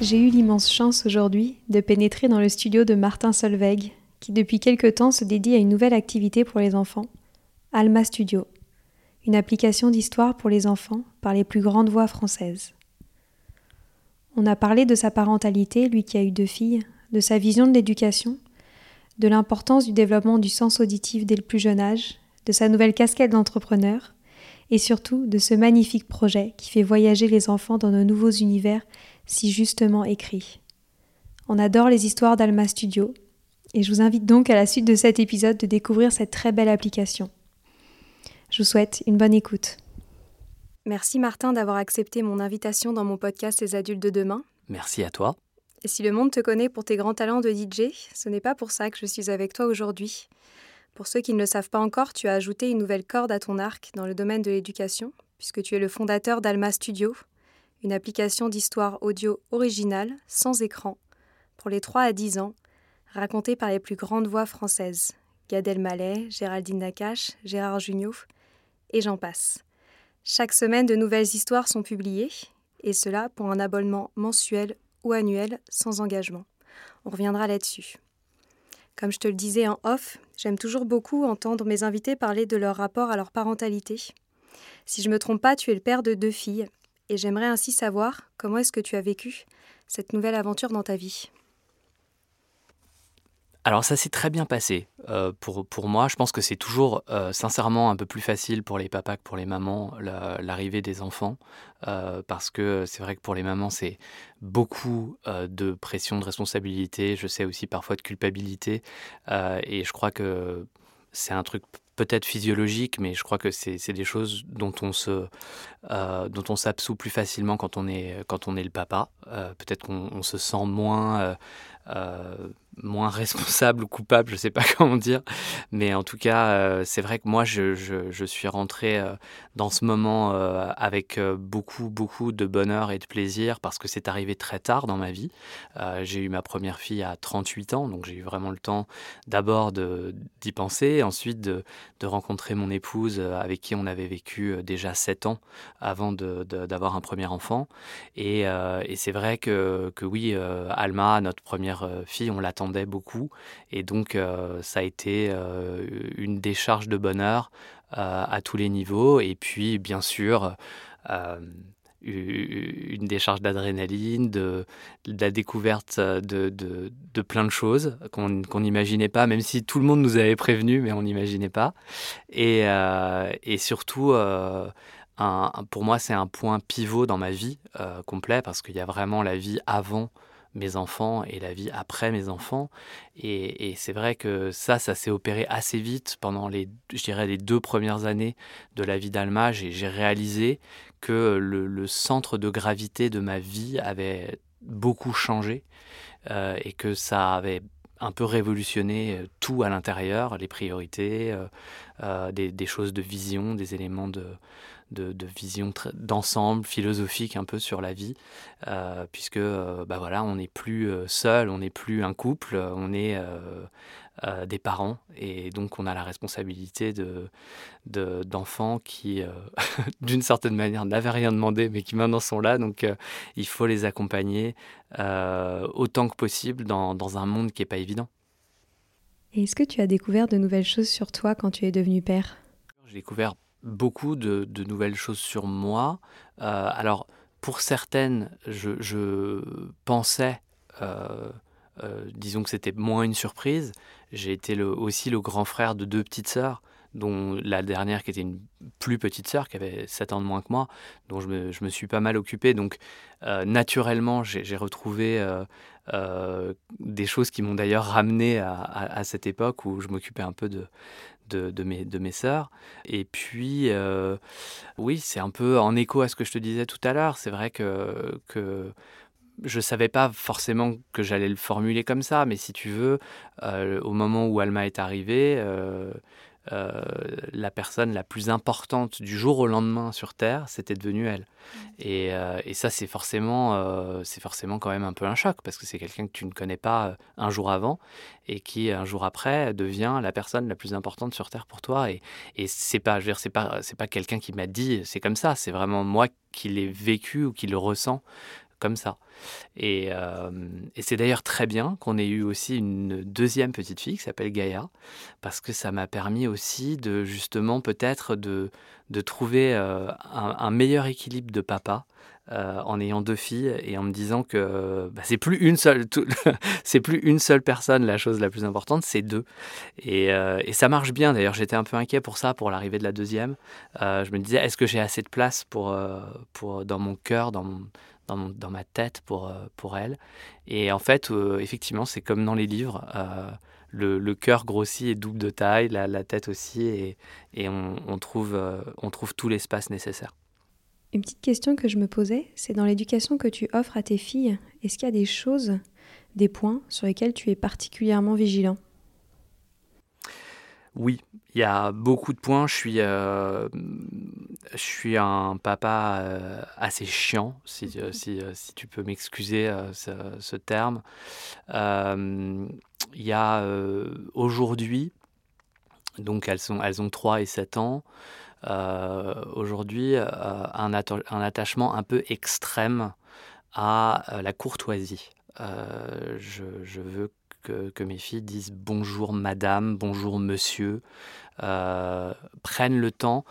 J'ai eu l'immense chance aujourd'hui de pénétrer dans le studio de Martin Solveig, qui depuis quelque temps se dédie à une nouvelle activité pour les enfants, Alma Studio, une application d'histoire pour les enfants par les plus grandes voix françaises. On a parlé de sa parentalité, lui qui a eu deux filles, de sa vision de l'éducation, de l'importance du développement du sens auditif dès le plus jeune âge, de sa nouvelle casquette d'entrepreneur, et surtout de ce magnifique projet qui fait voyager les enfants dans de nouveaux univers si justement écrits. On adore les histoires d'Alma Studio, et je vous invite donc à la suite de cet épisode de découvrir cette très belle application. Je vous souhaite une bonne écoute. Merci Martin d'avoir accepté mon invitation dans mon podcast Les adultes de demain. Merci à toi. Et si le monde te connaît pour tes grands talents de DJ, ce n'est pas pour ça que je suis avec toi aujourd'hui. Pour ceux qui ne le savent pas encore, tu as ajouté une nouvelle corde à ton arc dans le domaine de l'éducation, puisque tu es le fondateur d'Alma Studio, une application d'histoire audio originale, sans écran, pour les 3 à 10 ans, racontée par les plus grandes voix françaises, Gad Elmaleh, Géraldine Nakache, Gérard Jugnot, et j'en passe. Chaque semaine, de nouvelles histoires sont publiées, et cela pour un abonnement mensuel ou annuel sans engagement. On reviendra là-dessus. Comme je te le disais en off, j'aime toujours beaucoup entendre mes invités parler de leur rapport à leur parentalité. Si je ne me trompe pas, tu es le père de deux filles, et j'aimerais ainsi savoir comment est-ce que tu as vécu cette nouvelle aventure dans ta vie. Alors ça s'est très bien passé euh, pour, pour moi. Je pense que c'est toujours euh, sincèrement un peu plus facile pour les papas que pour les mamans l'arrivée des enfants. Euh, parce que c'est vrai que pour les mamans c'est beaucoup de pression, de responsabilité. Je sais aussi parfois de culpabilité. et je crois que c'est un truc peut-être physiologique, mais je crois que c'est des choses dont on se dont on s'absout plus facilement quand on est quand on est le papa. peut-être qu'on se sent moins moins responsable ou coupable, je ne sais pas comment dire. Mais en tout cas, euh, c'est vrai que moi, je, je, suis rentré euh, dans ce moment euh, avec beaucoup, beaucoup de bonheur et de plaisir parce que c'est arrivé très tard dans ma vie. j'ai eu ma première fille à 38 ans, donc j'ai eu vraiment le temps d'abord d'y penser, ensuite de, de, rencontrer mon épouse avec qui on avait vécu déjà 7 ans avant d'avoir un premier enfant. Et, et c'est vrai que, que oui, Alma, notre première fille, on l'attend beaucoup. Et donc, euh, ça a été euh, une décharge de bonheur euh, à tous les niveaux. Et puis, bien sûr, une décharge d'adrénaline, de, la découverte de, de, plein de choses qu'on n'imaginait pas, même si tout le monde nous avait prévenu, mais on n'imaginait pas. Et, et surtout, pour moi, c'est un point pivot dans ma vie complet, parce qu'il y a vraiment la vie avant mes enfants et la vie après mes enfants. Et, c'est vrai que ça, ça s'est opéré assez vite pendant les, je dirais, les deux premières années de la vie d'Alma. J'ai réalisé que le, centre de gravité de ma vie avait beaucoup changé euh, et que ça avait un peu révolutionné euh, tout à l'intérieur, les priorités, euh, des, des, choses de vision, des éléments de, de, vision d'ensemble, philosophique un peu sur la vie, euh, puisque euh, bah voilà, on n'est plus euh, seul, on n'est plus un couple, on est des parents, et donc on a la responsabilité de, d'enfants qui, d'une certaine manière, n'avaient rien demandé, mais qui maintenant sont là, donc il faut les accompagner autant que possible dans, dans un monde qui n'est pas évident. est-ce que tu as découvert de nouvelles choses sur toi quand tu es devenu père? J'ai découvert beaucoup de, nouvelles choses sur moi. Euh, alors, pour certaines, je, pensais, euh, euh, disons que c'était moins une surprise. J'ai été aussi le grand frère de deux petites sœurs, dont la dernière qui était une plus petite sœur, qui avait 7 ans de moins que moi, dont je me, suis pas mal occupé. Donc, naturellement, j'ai retrouvé des choses qui m'ont d'ailleurs ramené à, cette époque où je m'occupais un peu de, de, mes, de mes. Et puis, oui, c'est un peu en écho à ce que je te disais tout à l'heure. C'est vrai que, que je savais pas forcément que j'allais le formuler comme ça, mais si tu veux, au moment où Alma est arrivée, euh, la personne la plus importante du jour au lendemain sur Terre, c'était devenue elle. Euh, et, ça, c'est forcément, euh, c'est forcément quand même un peu un choc, parce que c'est quelqu'un que tu ne connais pas un jour avant, et qui, un jour après, devient la personne la plus importante sur Terre pour toi. Et, et c'est pas, je veux dire, c'est pas, c'est pas quelqu'un qui m'a dit, c'est comme ça, c'est vraiment moi qui l'ai vécu ou qui le ressent comme ça. Euh, et, c'est d'ailleurs très bien qu'on ait eu aussi une deuxième petite fille qui s'appelle Gaïa, parce que ça m'a permis aussi de justement peut-être de, de trouver euh, un, meilleur équilibre de papa. Euh, en ayant deux filles et en me disant que bah, c'est plus une seule c'est plus une seule personne la chose la plus importante c'est deux et, ça marche bien d'ailleurs j'étais un peu inquiet pour ça pour l'arrivée de la deuxième je me disais est-ce que j'ai assez de place pour, pour dans mon cœur dans mon dans, ma tête pour, euh, pour elle. Et en fait, euh, effectivement, c'est comme dans les livres. Euh, le, cœur grossit et double de taille, la, tête aussi, et, on, trouve, on trouve tout l'espace nécessaire. Une petite question que je me posais, c'est dans l'éducation que tu offres à tes filles, est-ce qu'il y a des choses, des points sur lesquels tu es particulièrement vigilant? Oui, il y a beaucoup de points. Je suis, euh, je suis un papa euh, assez chiant, si, euh, si, si tu peux m'excuser ce, ce, terme. Il y a aujourd'hui, donc elles, sont, elles ont 3 et 7 ans, aujourd'hui un, un, attachement un peu extrême à la courtoisie. je, je, veux que, mes filles disent bonjour madame, bonjour monsieur, euh, prennent le temps,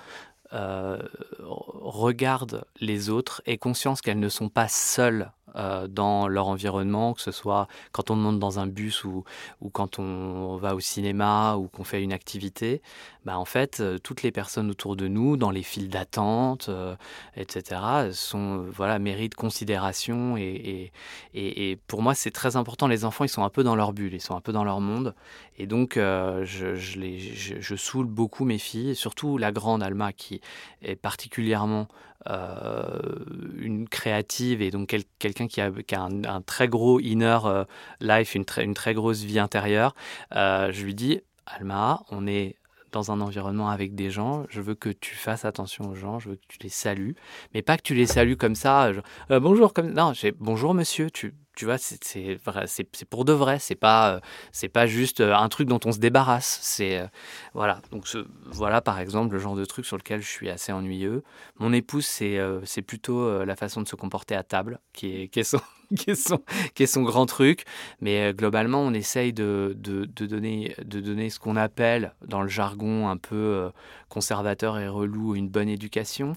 euh, regardent les autres, aient conscience qu'elles ne sont pas seules euh, dans leur environnement, que ce soit quand on monte dans un bus ou, quand on va au cinéma ou qu'on fait une activité, bah en fait, euh, toutes les personnes autour de nous, dans les files d'attente, euh, etc., sont, voilà, méritent considération. Et, et, et, pour moi, c'est très important. Les enfants, ils sont un peu dans leur bulle, ils sont un peu dans leur monde. Et donc, je, je, les, je, saoule beaucoup mes filles, surtout la grande Alma, qui est particulièrement une créative et donc quelqu'un qui a, un, très gros inner euh, life, une, une, très grosse vie intérieure, euh, je lui dis, Alma, on est dans un environnement avec des gens, je veux que tu fasses attention aux gens, je veux que tu les salues, mais pas que tu les salues comme ça, bonjour, comme non, bonjour monsieur, tu, tu vois, c'est pour de vrai. C'est pas, euh, c'est pas juste euh, un truc dont on se débarrasse. C'est euh, voilà. Donc voilà, par exemple, le genre de truc sur lequel je suis assez ennuyeux. Mon épouse, c'est c'est plutôt la façon de se comporter à table qui est, qui est son, qui est son, son grand truc. Mais globalement, on essaye de, de, donner, de donner ce qu'on appelle, dans le jargon un peu conservateur et relou, une bonne éducation.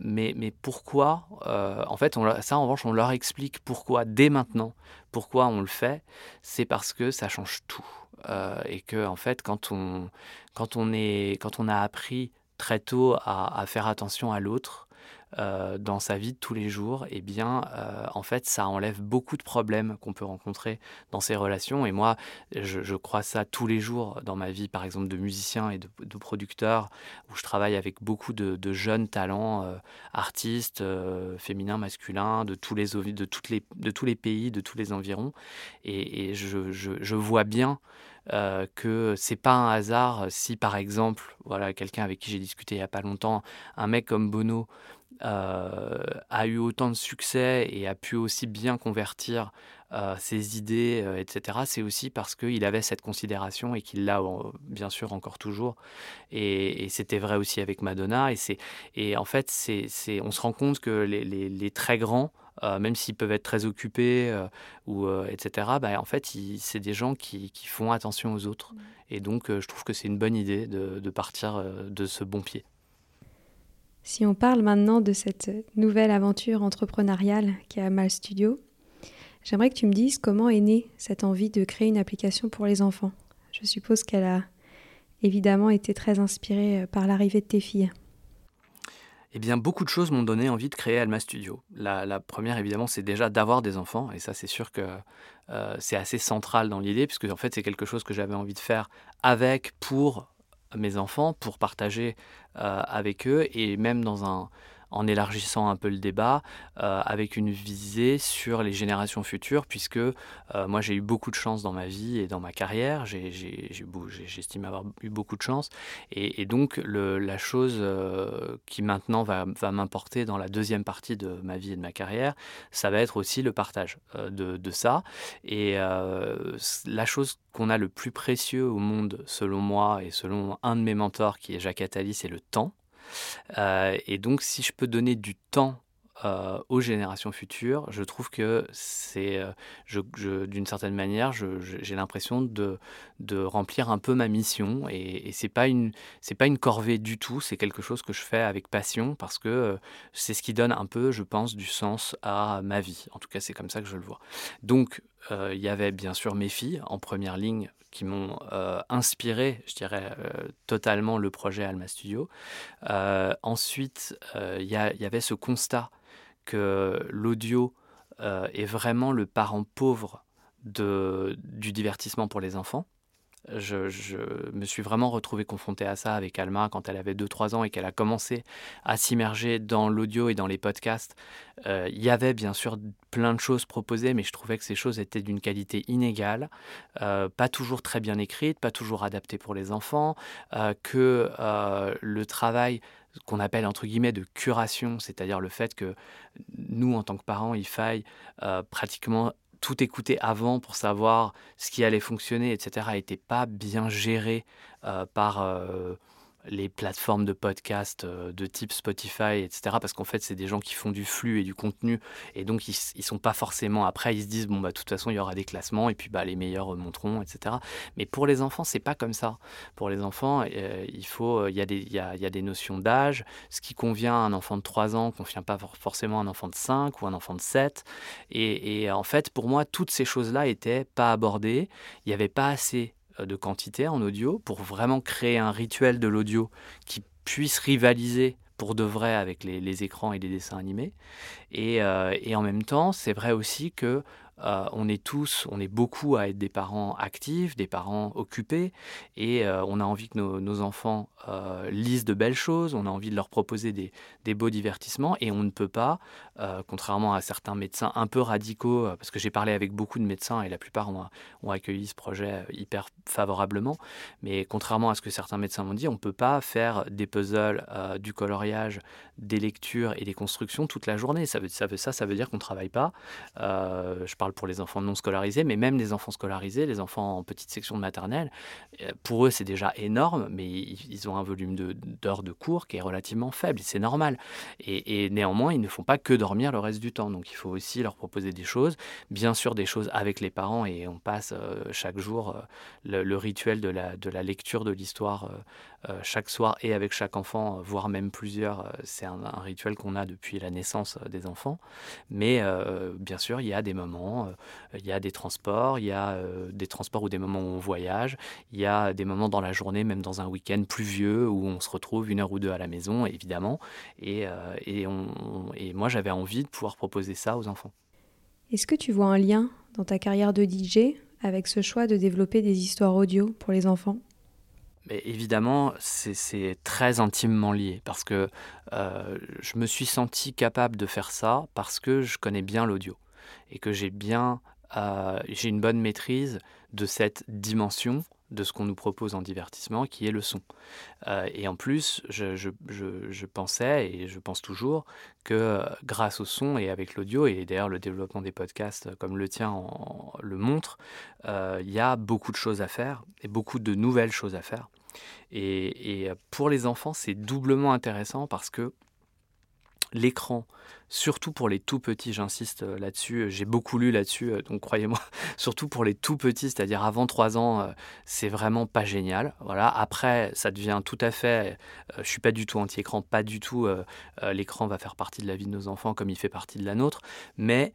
mais, mais pourquoi En fait, ça, en revanche, on leur explique pourquoi dès maintenant. Pourquoi on le fait C'est parce que ça change tout. Euh, et que, en fait, quand on, quand on, est, quand on a appris très tôt à faire attention à l'autre, euh, dans sa vie de tous les jours, eh bien, euh, en fait, ça enlève beaucoup de problèmes qu'on peut rencontrer dans ces relations. Et moi, je, crois ça tous les jours dans ma vie, par exemple, de musicien et de, producteur, où je travaille avec beaucoup de, jeunes talents, euh, artistes, féminins, masculins, de tous les, de, toutes les, de tous les pays, de tous les environs. Et, je, vois bien euh, que c'est pas un hasard si par exemple voilà quelqu'un avec qui j'ai discuté il y a pas longtemps un mec comme Bono euh, a eu autant de succès et a pu aussi bien convertir euh, ses idées, euh, etc., c'est aussi parce qu'il avait cette considération et qu'il l'a bien sûr encore toujours. Et, c'était vrai aussi avec Madonna. Et, et en fait, on se rend compte que les, les, très grands, même s'ils peuvent être très occupés, ou, etc., bah, en fait, c'est des gens qui, qui, font attention aux autres. Mmh. Et donc, je trouve que c'est une bonne idée de, de partir de ce bon pied. Si on parle maintenant de cette nouvelle aventure entrepreneuriale qui est Amal Studio, j'aimerais que tu me dises comment est née cette envie de créer une application pour les enfants. Je suppose qu'elle a évidemment été très inspirée euh, par l'arrivée de tes filles. Eh bien, beaucoup de choses m'ont donné envie de créer Alma Studio. La, première, évidemment, c'est déjà d'avoir des enfants, et ça, c'est sûr que euh, c'est assez central dans l'idée, puisque en fait, c'est quelque chose que j'avais envie de faire avec, pour mes enfants pour partager avec eux et même dans un en élargissant un peu le débat, euh, avec une visée sur les générations futures, puisque euh, moi j'ai eu beaucoup de chance dans ma vie et dans ma carrière, j'estime avoir eu beaucoup de chance, et, donc la chose euh, qui maintenant va, m'importer dans la deuxième partie de ma vie et de ma carrière, ça va être aussi le partage de, de, ça, et la chose qu'on a le plus précieux au monde, selon moi, et selon un de mes mentors qui est Jacques Attali, c'est le temps. Euh, et donc, si je peux donner du temps euh, aux générations futures, je trouve que c'est, euh, d'une certaine manière, j'ai l'impression de, remplir un peu ma mission. Et, et c'est pas une, pas une corvée du tout. C'est quelque chose que je fais avec passion parce que c'est ce qui donne un peu, je pense, du sens à ma vie. En tout cas, c'est comme ça que je le vois. Donc, il y avait bien sûr mes filles en première ligne qui m'ont euh, inspiré, je dirais, euh, totalement le projet Alma Studio. Euh, ensuite, il y, avait ce constat que l'audio est vraiment le parent pauvre du divertissement pour les enfants je, me suis vraiment retrouvé confronté à ça avec Alma quand elle avait 2-3 ans et qu'elle a commencé à s'immerger dans l'audio et dans les podcasts. Euh, il y avait bien sûr plein de choses proposées, mais je trouvais que ces choses étaient d'une qualité inégale, euh, pas toujours très bien écrites, pas toujours adaptées pour les enfants, euh, que le travail qu'on appelle entre guillemets de curation, c'est-à-dire le fait que nous, en tant que parents, il faille pratiquement tout écouter avant pour savoir ce qui allait fonctionner, etc., n'était pas bien géré euh, par euh, les plateformes de podcast euh, de type Spotify, etc. Parce qu'en fait, c'est des gens qui font du flux et du contenu. Et donc, ils, ne sont pas forcément. Après, ils se disent, bon, bah, de toute façon, il y aura des classements. Et puis, bah, les meilleurs remonteront, etc. Mais pour les enfants, c'est pas comme ça. Pour les enfants, euh, il faut. Il y, a des, y a, y a des notions d'âge. Ce qui convient à un enfant de 3 ans convient pas forcément à un enfant de 5 ou un enfant de 7. Et, en fait, pour moi, toutes ces choses-là étaient pas abordées. Il n'y avait pas assez euh, de quantité en audio pour vraiment créer un rituel de l'audio qui puisse rivaliser pour de vrai avec les, écrans et les dessins animés. Et, euh, et en même temps, c'est vrai aussi que euh, on est tous, on est beaucoup à être des parents actifs, des parents occupés, et euh, on a envie que nos, enfants euh, lisent de belles choses, on a envie de leur proposer des, beaux divertissements, et on ne peut pas, contrairement à certains médecins un peu radicaux, parce que j'ai parlé avec beaucoup de médecins et la plupart ont, accueilli ce projet hyper favorablement, mais contrairement à ce que certains médecins m'ont dit, on ne peut pas faire des puzzles, du coloriage, des lectures et des constructions toute la journée. Ça veut, ça, veut, ça, ça veut dire qu'on ne travaille pas. je parle pour les enfants non scolarisés, mais même les enfants scolarisés, les enfants en petite section de maternelle, euh, pour eux c'est déjà énorme, mais ils ont un volume d'heures de, cours qui est relativement faible, c'est normal. Et, néanmoins, ils ne font pas que dormir le reste du temps, donc il faut aussi leur proposer des choses, bien sûr des choses avec les parents, et on passe euh, chaque jour euh, le, rituel de la, de la lecture de l'histoire chaque soir et avec chaque enfant, voire même plusieurs. c'est un, rituel qu'on a depuis la naissance des enfants. Mais bien sûr, il y a des moments euh, il y a des transports, il y a euh, des transports ou des moments où on voyage, il y a des moments dans la journée, même dans un week-end pluvieux, où on se retrouve une heure ou deux à la maison, évidemment. Euh, et moi, j'avais envie de pouvoir proposer ça aux enfants. Est-ce que tu vois un lien dans ta carrière de DJ avec ce choix de développer des histoires audio pour les enfants? Mais évidemment, c'est très intimement lié parce que je me suis senti capable de faire ça parce que je connais bien l'audio et que j'ai bien, euh, j'ai une bonne maîtrise de cette dimension de ce qu'on nous propose en divertissement, qui est le son. Euh, et en plus, je, pensais, et je pense toujours, que euh, grâce au son et avec l'audio, et d'ailleurs le développement des podcasts comme le tien en, le montre, il y a beaucoup de choses à faire, et beaucoup de nouvelles choses à faire. Et, pour les enfants, c'est doublement intéressant parce que l'écran, surtout pour les tout petits, j'insiste euh, là-dessus, euh, j'ai beaucoup lu là-dessus, euh, donc croyez-moi, surtout pour les tout petits, c'est-à-dire avant 3 ans, c'est vraiment pas génial. Voilà, après, ça devient tout à fait, je suis pas du tout anti-écran, pas du tout, l'écran va faire partie de la vie de nos enfants comme il fait partie de la nôtre, mais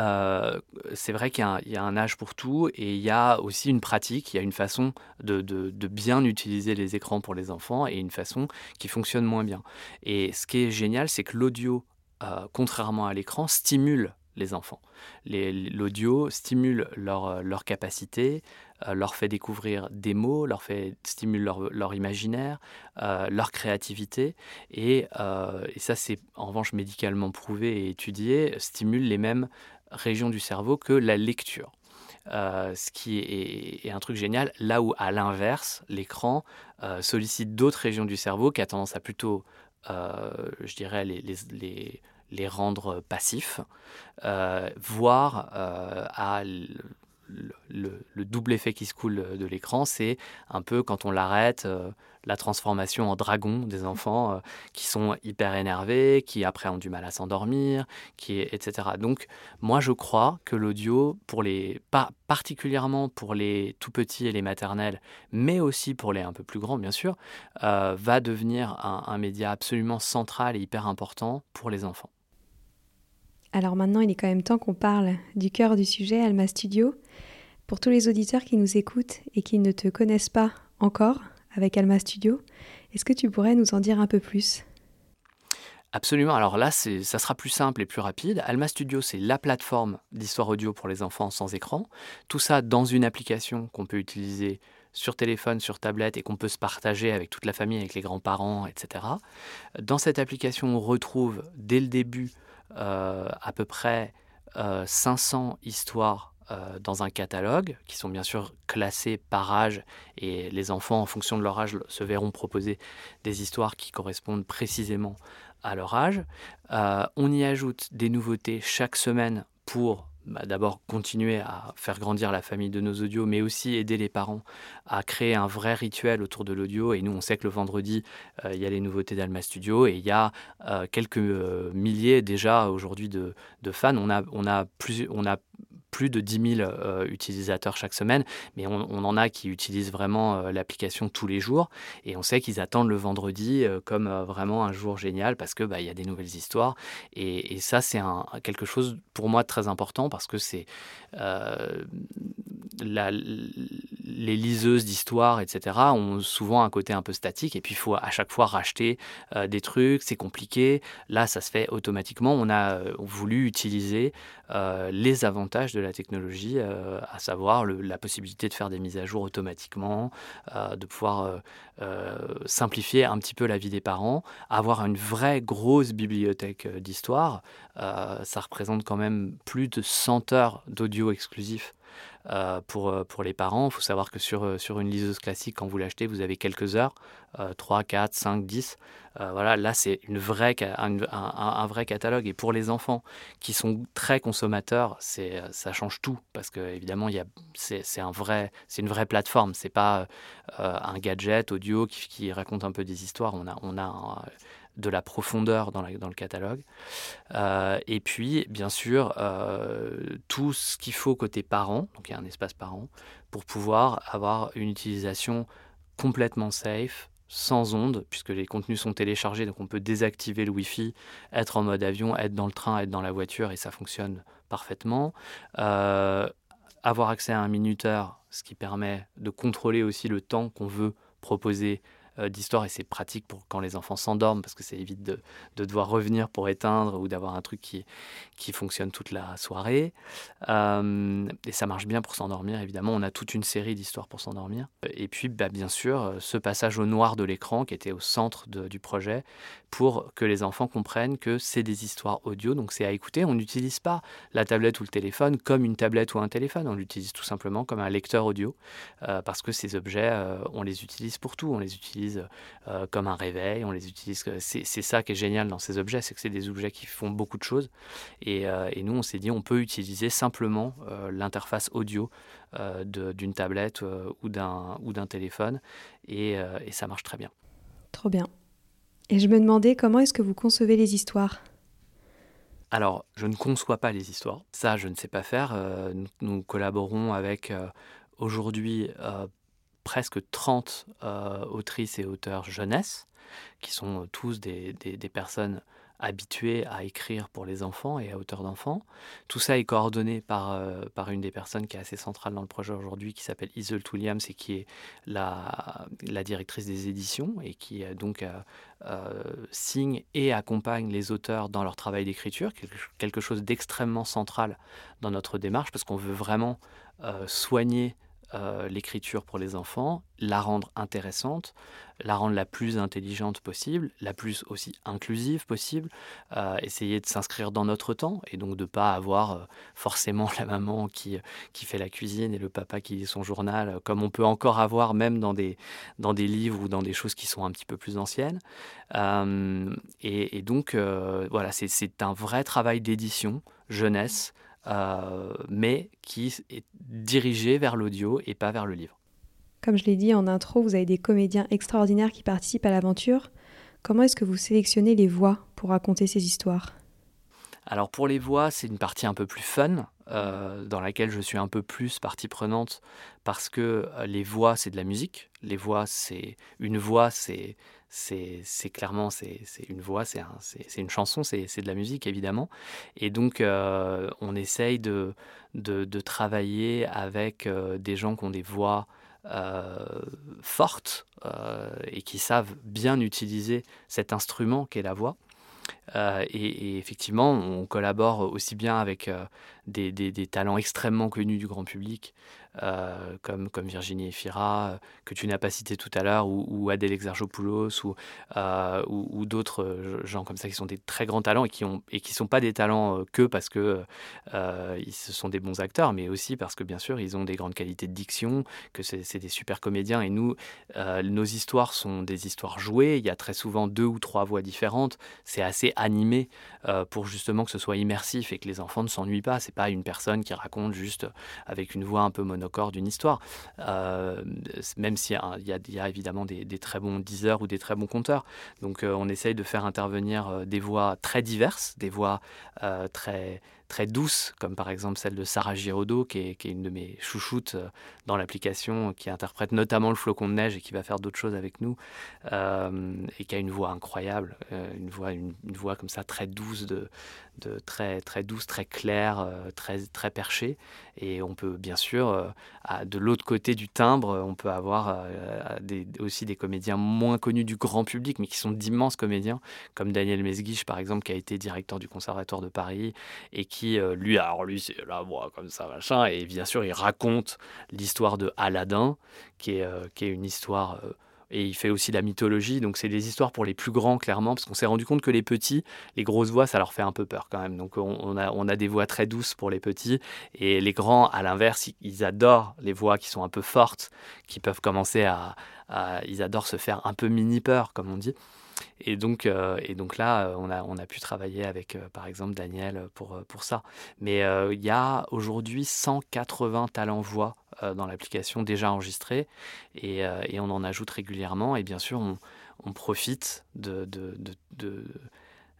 euh, c'est vrai qu'il y, a un âge pour tout et il y a aussi une pratique, il y a une façon de, bien utiliser les écrans pour les enfants et une façon qui fonctionne moins bien. Et ce qui est génial, c'est que l'audio, euh, contrairement à l'écran, stimule les enfants. L'audio stimule leur, leur capacité, leur fait découvrir des mots, leur fait stimule leur, imaginaire, leur créativité, et ça c'est en revanche médicalement prouvé et étudié, stimule les mêmes régions du cerveau que la lecture. Euh, ce qui est, un truc génial, là où à l'inverse, l'écran euh, sollicite d'autres régions du cerveau qui a tendance à plutôt, euh, je dirais, les, les, rendre passifs, voire à le, double effet qui se coule de l'écran, c'est un peu quand on l'arrête, euh, la transformation en dragon des enfants euh, qui sont hyper énervés, qui après ont du mal à s'endormir, qui etc. Donc moi je crois que l'audio, pour les, pas particulièrement pour les tout petits et les maternelles, mais aussi pour les un peu plus grands bien sûr, euh, va devenir un média absolument central et hyper important pour les enfants. Alors maintenant, il est quand même temps qu'on parle du cœur du sujet, Alma Studio. Pour tous les auditeurs qui nous écoutent et qui ne te connaissent pas encore avec Alma Studio, est-ce que tu pourrais nous en dire un peu plus? Absolument. Alors là, ça sera plus simple et plus rapide. Alma Studio, c'est la plateforme d'histoire audio pour les enfants sans écran. Tout ça dans une application qu'on peut utiliser sur téléphone, sur tablette et qu'on peut se partager avec toute la famille, avec les grands-parents, etc. Dans cette application, on retrouve dès le début à peu près 500 euh, histoires euh, dans un catalogue, qui sont bien sûr classées par âge, et les enfants, en fonction de leur âge, se verront proposer des histoires qui correspondent précisément à leur âge. on y ajoute des nouveautés chaque semaine pour bah, d'abord continuer à faire grandir la famille de nos audios, mais aussi aider les parents à créer un vrai rituel autour de l'audio. Et nous, on sait que le vendredi, euh, il y a les nouveautés d'Alma Studio et il y a euh, quelques euh, milliers déjà aujourd'hui de, fans. On a, plus, on a plus de 10 000 euh, utilisateurs chaque semaine, mais on, en a qui utilisent vraiment euh, l'application tous les jours. Et on sait qu'ils attendent le vendredi euh, comme vraiment un jour génial parce qu'il bah, y a des nouvelles histoires. Et, ça, c'est quelque chose pour moi très important parce que c'est les liseuses d'histoire, etc., ont souvent un côté un peu statique, et puis il faut à chaque fois racheter des trucs, c'est compliqué. Là, ça se fait automatiquement. On a voulu utiliser les avantages de la technologie, à savoir la possibilité de faire des mises à jour automatiquement, de pouvoir simplifier un petit peu la vie des parents, avoir une vraie grosse bibliothèque d'histoire. ça représente quand même plus de 100 heures d'audio exclusif euh, pour, euh, pour les parents. Il faut savoir que sur, euh, sur une liseuse classique, quand vous l'achetez, vous avez quelques heures, 3, 4, 5, 10. voilà, là, c'est une vraie, un, un, vrai catalogue. Et pour les enfants qui sont très consommateurs, c'est, ça change tout parce que évidemment, il y a, c'est, c'est, un vrai, c'est une vraie plateforme. C'est pas un gadget audio qui, raconte un peu des histoires. On a, on a de la profondeur dans, le catalogue. Euh, et puis, bien sûr, euh, tout ce qu'il faut côté parent, donc il y a un espace parent, pour pouvoir avoir une utilisation complètement safe, sans ondes, puisque les contenus sont téléchargés, donc on peut désactiver le Wi-Fi, être en mode avion, être dans le train, être dans la voiture, et ça fonctionne parfaitement. Euh, avoir accès à un minuteur, ce qui permet de contrôler aussi le temps qu'on veut proposer d'histoire et c'est pratique pour quand les enfants s'endorment parce que ça évite de, devoir revenir pour éteindre ou d'avoir un truc qui, qui fonctionne toute la soirée. Euh, et ça marche bien pour s'endormir, évidemment. On a toute une série d'histoires pour s'endormir. Et puis, bah, bien sûr, euh, ce passage au noir de l'écran qui était au centre du projet pour que les enfants comprennent que c'est des histoires audio, donc c'est à écouter. On n'utilise pas la tablette ou le téléphone comme une tablette ou un téléphone, on l'utilise tout simplement comme un lecteur audio, parce que ces objets, on les utilise pour tout. On les utilise euh, comme un réveil, on les utilise. C'est ça qui est génial dans ces objets, c'est que c'est des objets qui font beaucoup de choses. Et, euh, nous, on s'est dit, on peut utiliser simplement euh, l'interface audio d'une tablette ou d'un téléphone, et, et ça marche très bien. Trop bien. Et je me demandais comment est-ce que vous concevez les histoires? Alors, je ne conçois pas les histoires. Ça, je ne sais pas faire. nous, collaborons avec aujourd'hui presque 30 euh, autrices et auteurs jeunesse, qui sont tous des, personnes habitués à écrire pour les enfants et à hauteur d'enfants. Tout ça est coordonné par, par une des personnes qui est assez centrale dans le projet aujourd'hui, qui s'appelle Iseult Williams et qui est la, la directrice des éditions et qui donc signe et accompagne les auteurs dans leur travail d'écriture, quelque chose d'extrêmement central dans notre démarche parce qu'on veut vraiment soigner euh, l'écriture pour les enfants, la rendre intéressante, la rendre la plus intelligente possible, la plus aussi inclusive possible, euh, essayer de s'inscrire dans notre temps et donc de pas avoir euh, forcément la maman qui, qui fait la cuisine et le papa qui lit son journal, comme on peut encore avoir même dans des, dans des livres ou dans des choses qui sont un petit peu plus anciennes. et, donc, voilà, c'est un vrai travail d'édition jeunesse mais qui est dirigé vers l'audio et pas vers le livre. Comme je l'ai dit en intro, vous avez des comédiens extraordinaires qui participent à l'aventure. Comment est-ce que vous sélectionnez les voix pour raconter ces histoires? Alors pour les voix, c'est une partie un peu plus fun, euh, dans laquelle je suis un peu plus partie prenante, parce que euh, les voix, c'est de la musique. Les voix, c'est une voix, c'est c'est clairement c'est une voix, c'est une chanson, c'est de la musique évidemment. Et donc euh, on essaye de, travailler avec des gens qui ont des voix fortes et qui savent bien utiliser cet instrument qu'est la voix. Euh, et, effectivement, on collabore aussi bien avec euh, des, talents extrêmement connus du grand public euh, comme, comme Virginie Efira, euh, que tu n'as pas cité tout à l'heure, ou, ou, Adèle Exarchopoulos, ou, euh, ou, d'autres gens comme ça qui sont des très grands talents et qui ne sont pas des talents que parce que ce sont des bons acteurs, mais aussi parce que bien sûr ils ont des grandes qualités de diction, que c'est des super comédiens. Et nous, nos histoires sont des histoires jouées. Il y a très souvent deux ou trois voix différentes. C'est assez animé pour justement que ce soit immersif et que les enfants ne s'ennuient pas. C'est pas une personne qui raconte juste avec une voix un peu monotone corps d'une histoire. Euh, même s'il y, y, a évidemment des, très bons diseurs ou des très bons conteurs. Donc euh, on essaye de faire intervenir euh, des voix très diverses, des voix très très douces, comme par exemple celle de Sarah Giraudot, qui est, une de mes chouchoutes dans l'application, qui interprète notamment le flocon de neige et qui va faire d'autres choses avec nous, et qui a une voix incroyable, une, voix, une, voix comme ça très douce, de, de très, très douce, très claire, très, très perchée. Et on peut bien sûr, de l'autre côté du timbre, on peut avoir aussi des comédiens moins connus du grand public, mais qui sont d'immenses comédiens, comme Daniel Mesguich par exemple, qui a été directeur du Conservatoire de Paris et qui, euh, lui, alors lui, c'est la voix comme ça, machin, et bien sûr, il raconte l'histoire de Aladdin, qui est, euh, qui est une histoire. Et il fait aussi la mythologie, donc c'est des histoires pour les plus grands, clairement, parce qu'on s'est rendu compte que les petits, les grosses voix, ça leur fait un peu peur quand même. Donc on, a, on a des voix très douces pour les petits, et les grands, à l'inverse, ils, adorent les voix qui sont un peu fortes, qui peuvent commencer à, ils adorent se faire un peu mini peur, comme on dit. Et donc, euh, et donc là, euh, on a, on a pu travailler avec, euh, par exemple, Daniel pour, pour ça. Mais il y a aujourd'hui 180 talents voix dans l'application déjà enregistrés et, et, on en ajoute régulièrement. Et bien sûr, on, on profite de, de, de,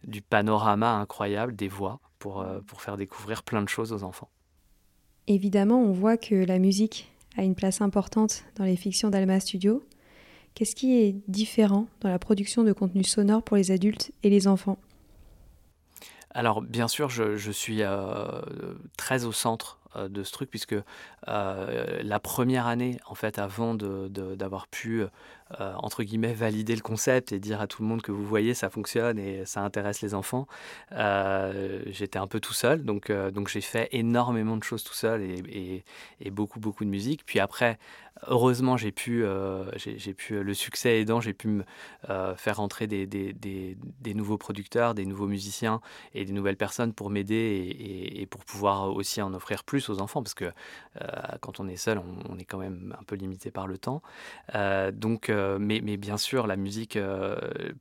du panorama incroyable des voix pour, pour faire découvrir plein de choses aux enfants. Évidemment, on voit que la musique a une place importante dans les fictions d'Alma Studio. Qu'est-ce qui est différent dans la production de contenu sonore pour les adultes et les enfants? Alors bien sûr, je, suis euh, très au centre euh, de ce truc puisque euh, la première année, en fait, avant d'avoir pu entre guillemets valider le concept et dire à tout le monde que vous voyez ça fonctionne et ça intéresse les enfants, j'étais un peu tout seul, donc donc j'ai fait énormément de choses tout seul et, et beaucoup beaucoup de musique. Puis après, heureusement, j'ai pu, euh, j'ai pu, le succès aidant, j'ai pu me euh, faire entrer des, des, des, nouveaux producteurs, des nouveaux musiciens et des nouvelles personnes pour m'aider et, pour pouvoir aussi en offrir plus aux enfants, parce que euh, quand on est seul, on, est quand même un peu limité par le temps. donc, mais, mais, bien sûr, la musique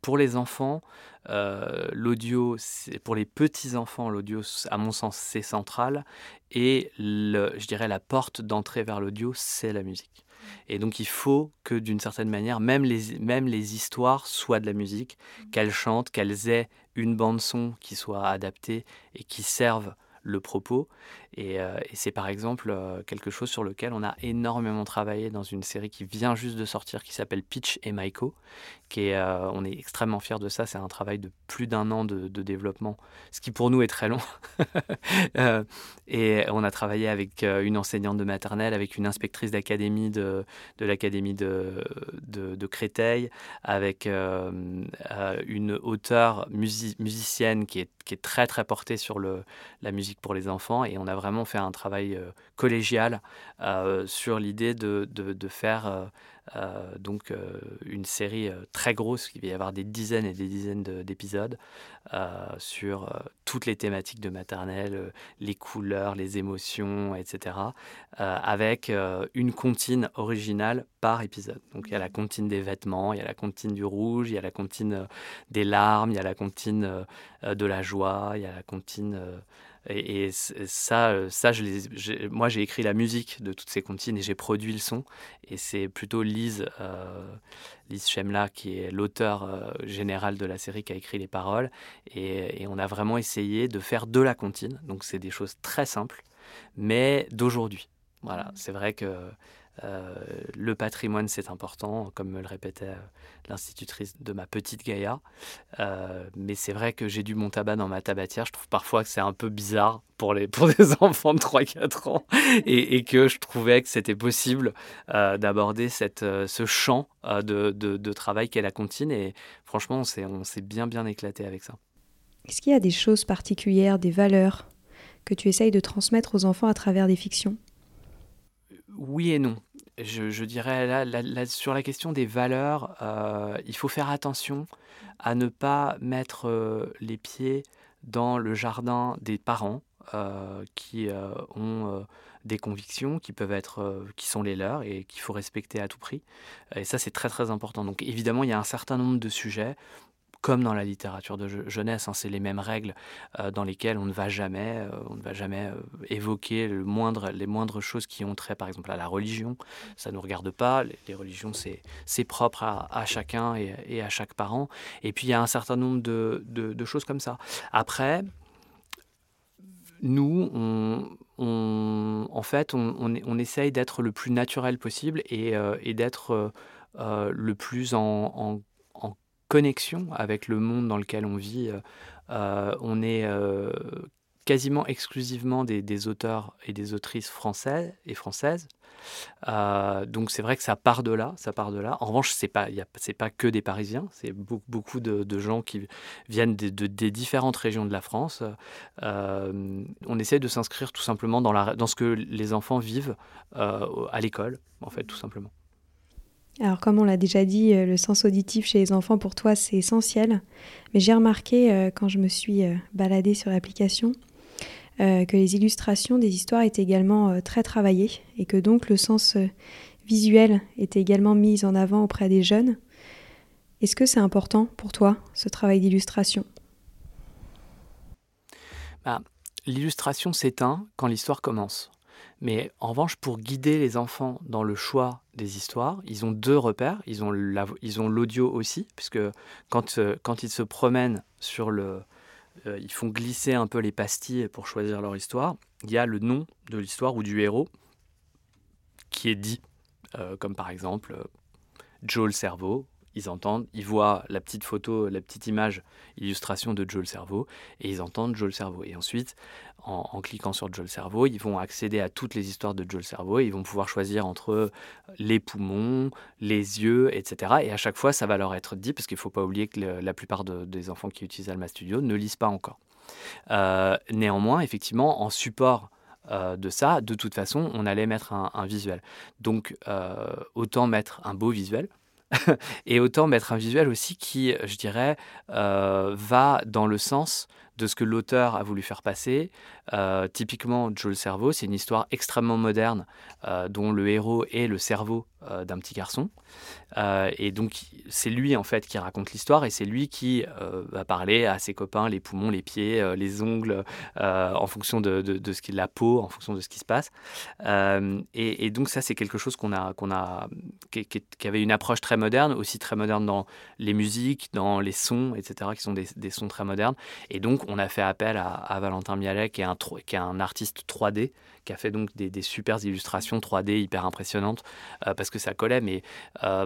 pour les enfants, l'audio, pour les petits enfants, l'audio, à mon sens, c'est central. Et le, je dirais la porte d'entrée vers l'audio, c'est la musique. Et donc il faut que d'une certaine manière, même les, même les histoires soient de la musique, qu'elles chantent, qu'elles aient une bande son qui soit adaptée et qui serve le propos. Et, c'est par exemple quelque chose sur lequel on a énormément travaillé dans une série qui vient juste de sortir, qui s'appelle Pitch et Maiko. Qui est, on est extrêmement fiers de ça. C'est un travail de plus d'un an de, développement, ce qui pour nous est très long. et on a travaillé avec une enseignante de maternelle, avec une inspectrice d'académie de, de l'académie de, de, Créteil, avec une auteure musicienne qui est, qui est très très portée sur le, la musique pour les enfants. Et on a vraiment fait un travail euh, collégial euh, sur l'idée de, de, faire euh, donc une série très grosse, il va y avoir des dizaines et des dizaines d'épisodes sur toutes les thématiques de maternelle, les couleurs, les émotions, etc. avec une comptine originale par épisode. Donc il y a la comptine des vêtements, il y a la comptine du rouge, il y a la comptine des larmes, il y a la comptine de la joie, il y a la comptine et, ça, euh, ça je moi, j'ai écrit la musique de toutes ces comptines et j'ai produit le son. Et c'est plutôt Lise, euh, Lise Chemla, qui est l'auteur euh, général de la série, qui a écrit les paroles. Et, on a vraiment essayé de faire de la comptine. Donc, c'est des choses très simples, mais d'aujourd'hui. Voilà, c'est vrai que euh, le patrimoine, c'est important, comme me le répétait euh, l'institutrice de ma petite Gaïa. Euh, mais c'est vrai que j'ai du mon tabac dans ma tabatière. Je trouve parfois que c'est un peu bizarre pour, les, pour des enfants de 3-4 ans et, que je trouvais que c'était possible d'aborder ce champ de, de, travail qu'est la comptine. Et franchement, on s'est bien, bien éclaté avec ça. Est-ce qu'il y a des choses particulières, des valeurs que tu essayes de transmettre aux enfants à travers des fictions? Oui et non. Je, dirais là, sur la question des valeurs, euh, il faut faire attention à ne pas mettre euh, les pieds dans le jardin des parents euh, qui ont des convictions qui peuvent être, qui sont les leurs et qu'il faut respecter à tout prix. Et ça, c'est très très important. Donc évidemment, il y a un certain nombre de sujets comme dans la littérature de jeunesse, hein, c'est les mêmes règles euh, dans lesquelles on ne va jamais, euh, on ne va jamais euh, évoquer le moindre, les moindres choses qui ont trait, par exemple, à la religion. Ça ne nous regarde pas. Les, religions, c'est propre à, chacun et, à chaque parent. Et puis, il y a un certain nombre de, de, choses comme ça. Après, nous, on, en fait, on, essaye d'être le plus naturel possible et, d'être le plus en connexion avec le monde dans lequel on vit. Euh, euh, on est euh, quasiment exclusivement des, auteurs et des autrices français et françaises. donc c'est vrai que ça part de là, ça part de là. En revanche, c'est pas, c'est pas que des Parisiens, c'est beaucoup, de, gens qui viennent des différentes régions de la France. on essaie de s'inscrire tout simplement dans ce que les enfants vivent à l'école, en fait, tout simplement. Alors comme on l'a déjà dit, euh, le sens auditif chez les enfants pour toi c'est essentiel. Mais j'ai remarqué euh, quand je me suis euh, baladée sur l'application que les illustrations des histoires étaient également très travaillées et que donc le sens visuel était également mis en avant auprès des jeunes. Est-ce que c'est important pour toi ce travail d'illustration? Bah, L'illustration s'éteint quand l'histoire commence. Mais en revanche, pour guider les enfants dans le choix des histoires, ils ont deux repères. Ils ont l'audio aussi, puisque quand, euh, quand ils se promènent sur le... Euh, ils font glisser un peu les pastilles pour choisir leur histoire. Il y a le nom de l'histoire ou du héros qui est dit, euh, comme par exemple Joe le cerveau. Ils entendent, ils voient la petite photo, la petite image, illustration de Joe le cerveau, et ils entendent Joe le cerveau. Et ensuite, en, cliquant sur Joel Cerveau, ils vont accéder à toutes les histoires de Joel Cerveau. Ils vont pouvoir choisir entre les poumons, les yeux, etc. Et à chaque fois, ça va leur être dit, parce qu'il ne faut pas oublier que la plupart des enfants qui utilisent Alma Studio ne lisent pas encore. Euh, néanmoins, effectivement, en support euh, de ça, de toute façon, on allait mettre un, visuel. Donc, euh, autant mettre un beau visuel, et autant mettre un visuel aussi qui, je dirais, va dans le sens de ce que l'auteur a voulu faire passer. Euh, typiquement, Joe le cerveau, c'est une histoire extrêmement moderne euh, dont le héros est le cerveau euh, d'un petit garçon. et donc, c'est lui en fait qui raconte l'histoire et c'est lui qui va parler à ses copains, les poumons, les pieds, les ongles, en fonction de, de, ce qui la peau, en fonction de ce qui se passe. Et, donc, ça, c'est quelque chose qu'on a, qu'on a, qui, avait une approche très moderne, aussi très moderne dans les musiques, dans les sons, etc., qui sont des, des sons très modernes. Et donc on a fait appel à, Valentin Mialet, qui est, un, artiste 3D, qui a fait donc des, super illustrations 3D hyper impressionnantes, parce que ça collait. Mais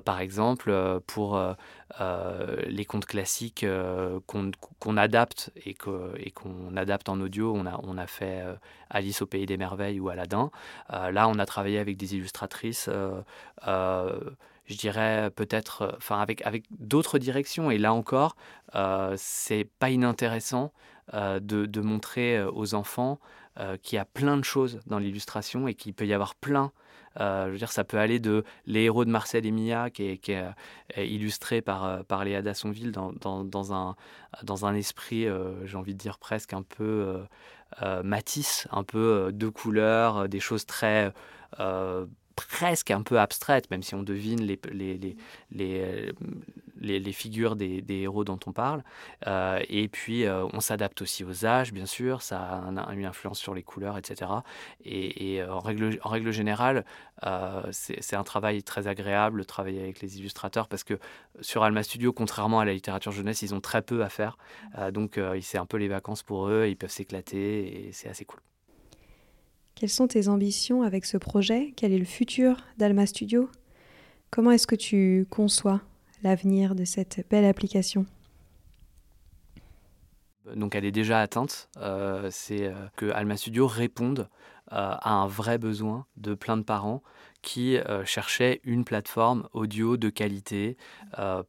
par exemple, pour les contes classiques qu'on adapte et qu'on adapte en audio, on a, on a fait Alice au Pays des Merveilles ou Aladdin. là, on a travaillé avec des illustratrices je dirais peut-être, euh, enfin avec, avec d'autres directions. Et là encore, euh, c'est pas inintéressant euh, de, de, montrer aux enfants qu'il y a plein de choses dans l'illustration et qu'il peut y avoir plein. je veux dire, ça peut aller de Les héros de Marcel et Mia, qui est, qui est, illustré par, par Léa Dassonville dans, dans, dans, un, dans un esprit, j'ai envie de dire presque un peu matisse, un peu de couleurs, des choses très presque un peu abstraite, même si on devine les, les, les, les, les figures des, des, héros dont on parle. Euh, et puis, euh, on s'adapte aussi aux âges, bien sûr, ça a une influence sur les couleurs, etc. Et, euh, en, règle, en règle générale, c'est un travail très agréable, travailler avec les illustrateurs, parce que sur Alma Studio, contrairement à la littérature jeunesse, ils ont très peu à faire. donc, c'est un peu les vacances pour eux, ils peuvent s'éclater, et c'est assez cool. Quelles sont tes ambitions avec ce projet? Quel est le futur d'Alma Studio? Comment est-ce que tu conçois l'avenir de cette belle application? Donc elle est déjà atteinte, euh, c'est euh, que Alma Studio réponde euh, à un vrai besoin de plein de parents qui cherchaient une plateforme audio de qualité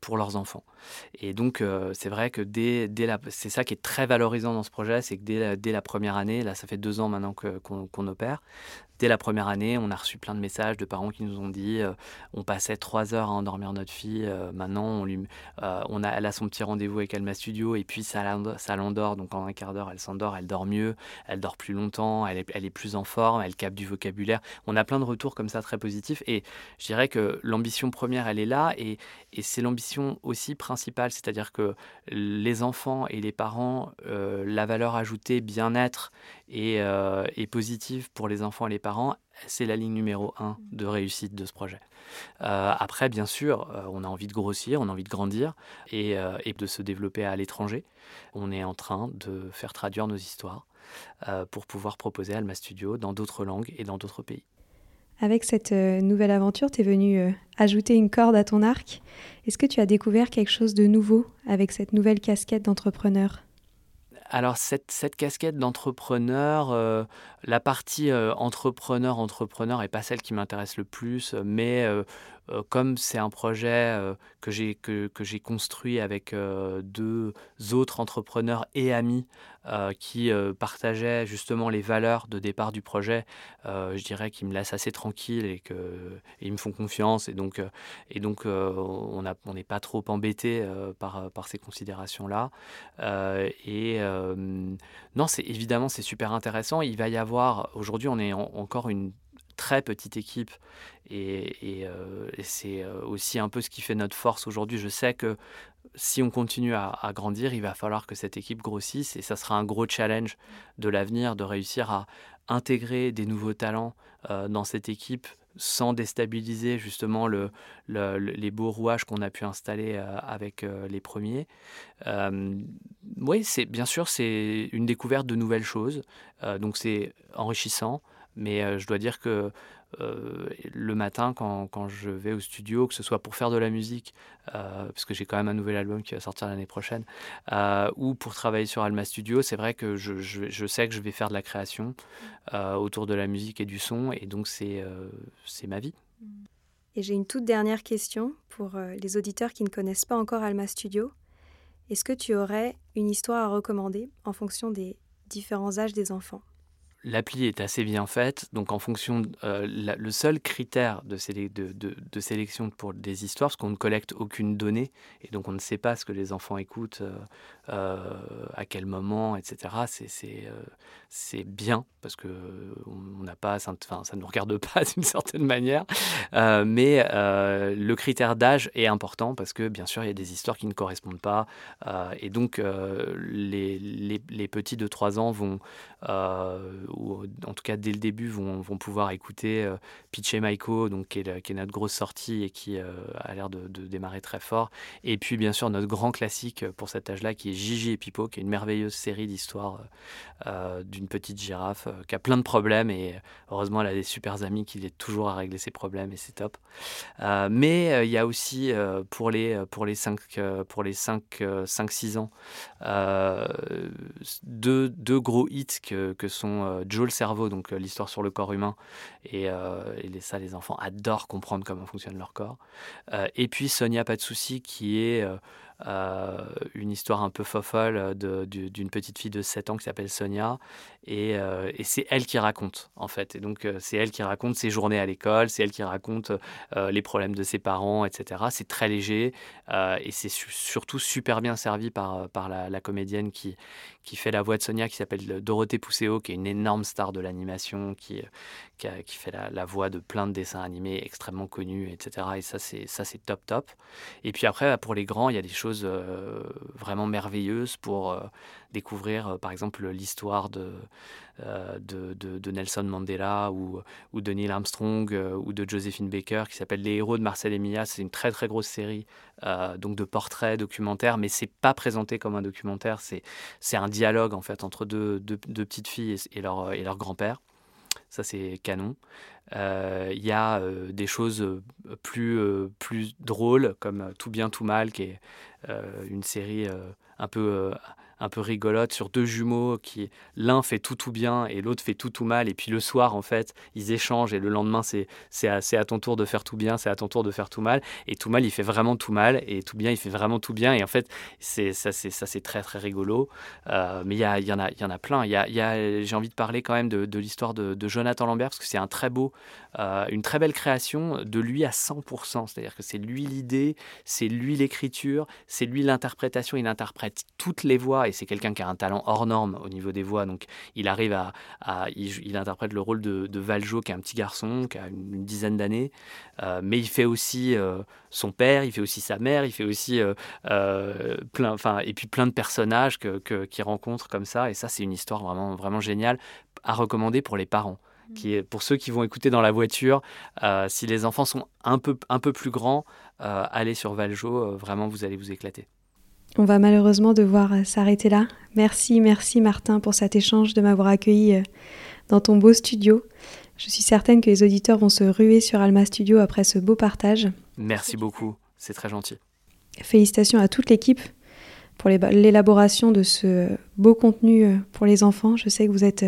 pour leurs enfants. Et donc, c'est vrai que dès, dès c'est ça qui est très valorisant dans ce projet, c'est que dès la, première année, là, ça fait deux ans maintenant qu'on, opère, dès la première année, on a reçu plein de messages de parents qui nous ont dit on passait trois heures à endormir notre fille, maintenant on lui, on a, elle a son petit rendez-vous avec Alma Studio et puis ça, l'endort, donc en un quart d'heure elle s'endort, elle dort mieux, elle dort plus longtemps, elle est, plus en forme, elle capte du vocabulaire. On a plein de retours comme ça très positif. Et je dirais que l'ambition première, elle est là, et, c'est l'ambition aussi principale, c'est-à-dire que les enfants et les parents, euh, la valeur ajoutée bien-être et, euh, positive pour les enfants et les parents, c'est la ligne numéro un de réussite de ce projet. Euh, après, bien sûr, on a envie de grossir, on a envie de grandir et, et de se développer à l'étranger. On est en train de faire traduire nos histoires pour pouvoir proposer Alma Studio dans d'autres langues et dans d'autres pays. Avec cette euh, nouvelle aventure, tu es venu euh, ajouter une corde à ton arc. Est-ce que tu as découvert quelque chose de nouveau avec cette nouvelle casquette d'entrepreneur? Alors cette, cette casquette d'entrepreneur, euh, la partie entrepreneur entrepreneur est pas celle qui m'intéresse le plus, mais comme c'est un projet que j'ai que, que j'ai construit avec deux autres entrepreneurs et amis qui partageaient justement les valeurs de départ du projet, je dirais qu'ils me laissent assez tranquille et qu'ils me font confiance. Et donc, et donc on n'est pas trop embêté par, par ces considérations-là. et non, c'est évidemment, c'est super intéressant. Il va y avoir, aujourd'hui, on est encore une très petite équipe et, c'est aussi un peu ce qui fait notre force aujourd'hui. Je sais que si on continue à, grandir, il va falloir que cette équipe grossisse et ça sera un gros challenge de l'avenir de réussir à intégrer des nouveaux talents euh, dans cette équipe sans déstabiliser justement le, les beaux rouages qu'on a pu installer euh, avec euh, les premiers. oui, c'est bien sûr c'est une découverte de nouvelles choses, donc c'est enrichissant, mais je dois dire que euh, le matin quand, quand, je vais au studio, que ce soit pour faire de la musique, euh, parce que j'ai quand même un nouvel album qui va sortir l'année prochaine, euh, ou pour travailler sur Alma Studio, c'est vrai que je, je, sais que je vais faire de la création autour de la musique et du son, et donc c'est c'est ma vie. Et j'ai une toute dernière question pour les auditeurs qui ne connaissent pas encore Alma Studio. Est-ce que tu aurais une histoire à recommander en fonction des différents âges des enfants? L'appli est assez bien faite, donc en fonction, euh, le seul critère de, sélection pour des histoires, parce qu'on ne collecte aucune donnée, et donc on ne sait pas ce que les enfants écoutent, euh, euh, à quel moment, etc. C'est bien, parce que on n'a pas, ça ne nous regarde pas d'une certaine manière, mais le critère d'âge est important, parce que bien sûr, il y a des histoires qui ne correspondent pas, et donc les, les, les, petits de 3 ans vont ou en tout cas dès le début, vont, pouvoir écouter euh, Pitch et Maiko, donc, qui est, notre grosse sortie et qui a l'air de, démarrer très fort. Et puis bien sûr notre grand classique pour cet âge-là qui est Gigi et Pipo, qui est une merveilleuse série d'histoires d'une petite girafe qui a plein de problèmes et heureusement elle a des super amis qui l'aident toujours à régler ses problèmes et c'est top. mais il y a aussi pour les, pour les 5, pour les 5, 5 6 ans deux, deux, gros hits que sont euh, Joe le cerveau, donc euh, l'histoire sur le corps humain, et, euh, ça les enfants adorent comprendre comment fonctionne leur corps. et puis Sonia Pas de souci qui est euh, une histoire un peu fofolle d'une petite fille de 7 ans qui s'appelle Sonia. Et, euh, c'est elle qui raconte, en fait. Et donc, euh, c'est elle qui raconte ses journées à l'école, c'est elle qui raconte les problèmes de ses parents, etc. C'est très léger et c'est surtout super bien servi par, la, comédienne qui, qui fait la voix de Sonia, qui s'appelle Dorothée Pousseau, qui est une énorme star de l'animation, qui, qui, qui, fait la, la, voix de plein de dessins animés extrêmement connus, etc. Et ça, c'est top, top. Et puis après, pour les grands, il y a des choses euh, vraiment merveilleuse pour euh, découvrir, euh, par exemple, l'histoire de, de, de, Nelson Mandela ou, ou de Neil Armstrong ou de Josephine Baker qui s'appelle Les héros de Marcel Emilia. C'est une très très grosse série donc de portraits documentaires, mais c'est pas présenté comme un documentaire. C'est c'est un dialogue en fait entre deux, deux, petites filles et, leur, et leur grand-père. Ça, c'est canon. Il y a des choses plus, plus drôles, comme Tout bien, tout mal, qui est une série un peu un peu rigolote sur deux jumeaux qui l'un fait tout tout bien et l'autre fait tout tout mal. Et puis le soir en fait ils échangent et le lendemain c'est c'est à, à, ton tour de faire tout bien c'est à ton tour de faire tout mal. Et tout mal il fait vraiment tout mal et tout bien il fait vraiment tout bien. Et en fait c'est ça c'est ça c'est très très rigolo. Euh, mais il y, en a il y en a plein. Il y a, a j'ai envie de parler quand même de, l'histoire de, de, Jonathan Lambert parce que c'est un très beau euh, une très belle création de lui à 100% c'est-à-dire que c'est lui l'idée c'est lui l'écriture c'est lui l'interprétation. Il interprète toutes les voix et c'est quelqu'un qui a un talent hors norme au niveau des voix. Donc il arrive à, il, interprète le rôle de, Valjo, qui est un petit garçon, qui a une, dizaine d'années, euh, mais il fait aussi euh, son père, il fait aussi sa mère, il fait aussi euh, plein, enfin et puis plein de personnages que, qu'il rencontre comme ça. Et ça, c'est une histoire vraiment vraiment géniale à recommander pour les parents. Mmh. Qui est, pour ceux qui vont écouter dans la voiture, si les enfants sont un peu, un peu plus grands, allez sur Valjo, vraiment vous allez vous éclater. On va malheureusement devoir euh, s'arrêter là. Merci, merci Martin pour cet échange, de m'avoir accueilli euh, dans ton beau studio. Je suis certaine que les auditeurs vont se ruer sur Alma Studio après ce beau partage. Merci beaucoup, c'est très gentil. Félicitations à toute l'équipe pour l'élaboration de ce beau contenu euh, pour les enfants. Je sais que vous êtes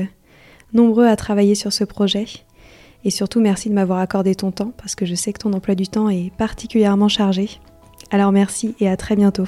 nombreux à travailler sur ce projet. Et surtout, merci de m'avoir accordé ton temps parce que je sais que ton emploi du temps est particulièrement chargé. Alors merci et à très bientôt.